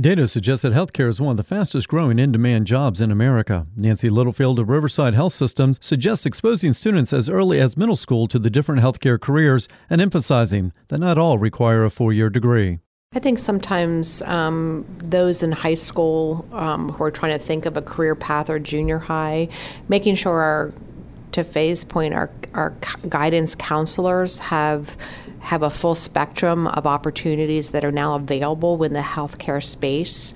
Data suggests that healthcare is one of the fastest growing in demand jobs in America. Nancy Littlefield of Riverside Health Systems suggests exposing students as early as middle school to the different healthcare careers and emphasizing that not all require a four year degree. I think sometimes um, those in high school um, who are trying to think of a career path or junior high, making sure our to Faye's point, our, our guidance counselors have have a full spectrum of opportunities that are now available in the healthcare space.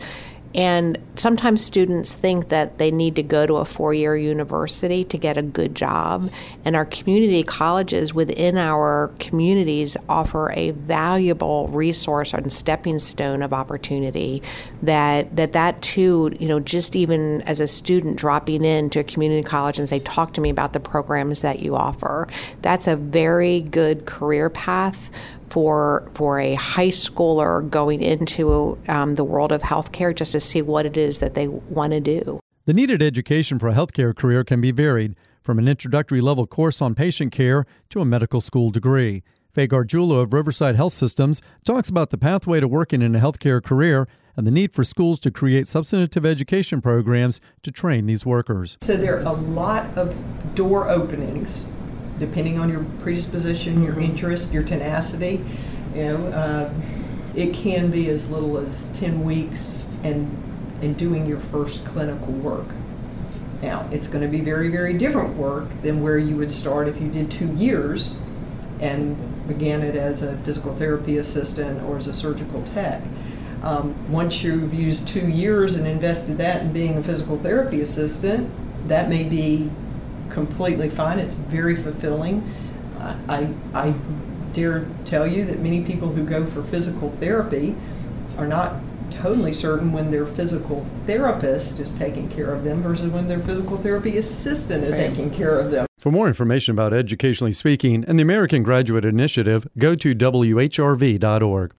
And sometimes students think that they need to go to a four year university to get a good job. And our community colleges within our communities offer a valuable resource and stepping stone of opportunity that, that that too, you know, just even as a student dropping into a community college and say, talk to me about the programs that you offer, that's a very good career path for for a high schooler going into um, the world of healthcare just to see what it is that they want to do. The needed education for a healthcare career can be varied, from an introductory level course on patient care to a medical school degree. Faye Gargiulo of Riverside Health Systems talks about the pathway to working in a healthcare career and the need for schools to create substantive education programs to train these workers. So there are a lot of door openings depending on your predisposition, your mm-hmm. interest, your tenacity. You know, uh, it can be as little as 10 weeks and, and doing your first clinical work. Now, it's going to be very, very different work than where you would start if you did two years and began it as a physical therapy assistant or as a surgical tech. Um, once you've used two years and invested that in being a physical therapy assistant, that may be completely fine. It's very fulfilling. I, I dare tell you that many people who go for physical therapy are not totally certain when their physical therapist is taking care of them versus when their physical therapy assistant is right. taking care of them. For more information about Educationally Speaking and the American Graduate Initiative, go to WHRV.org.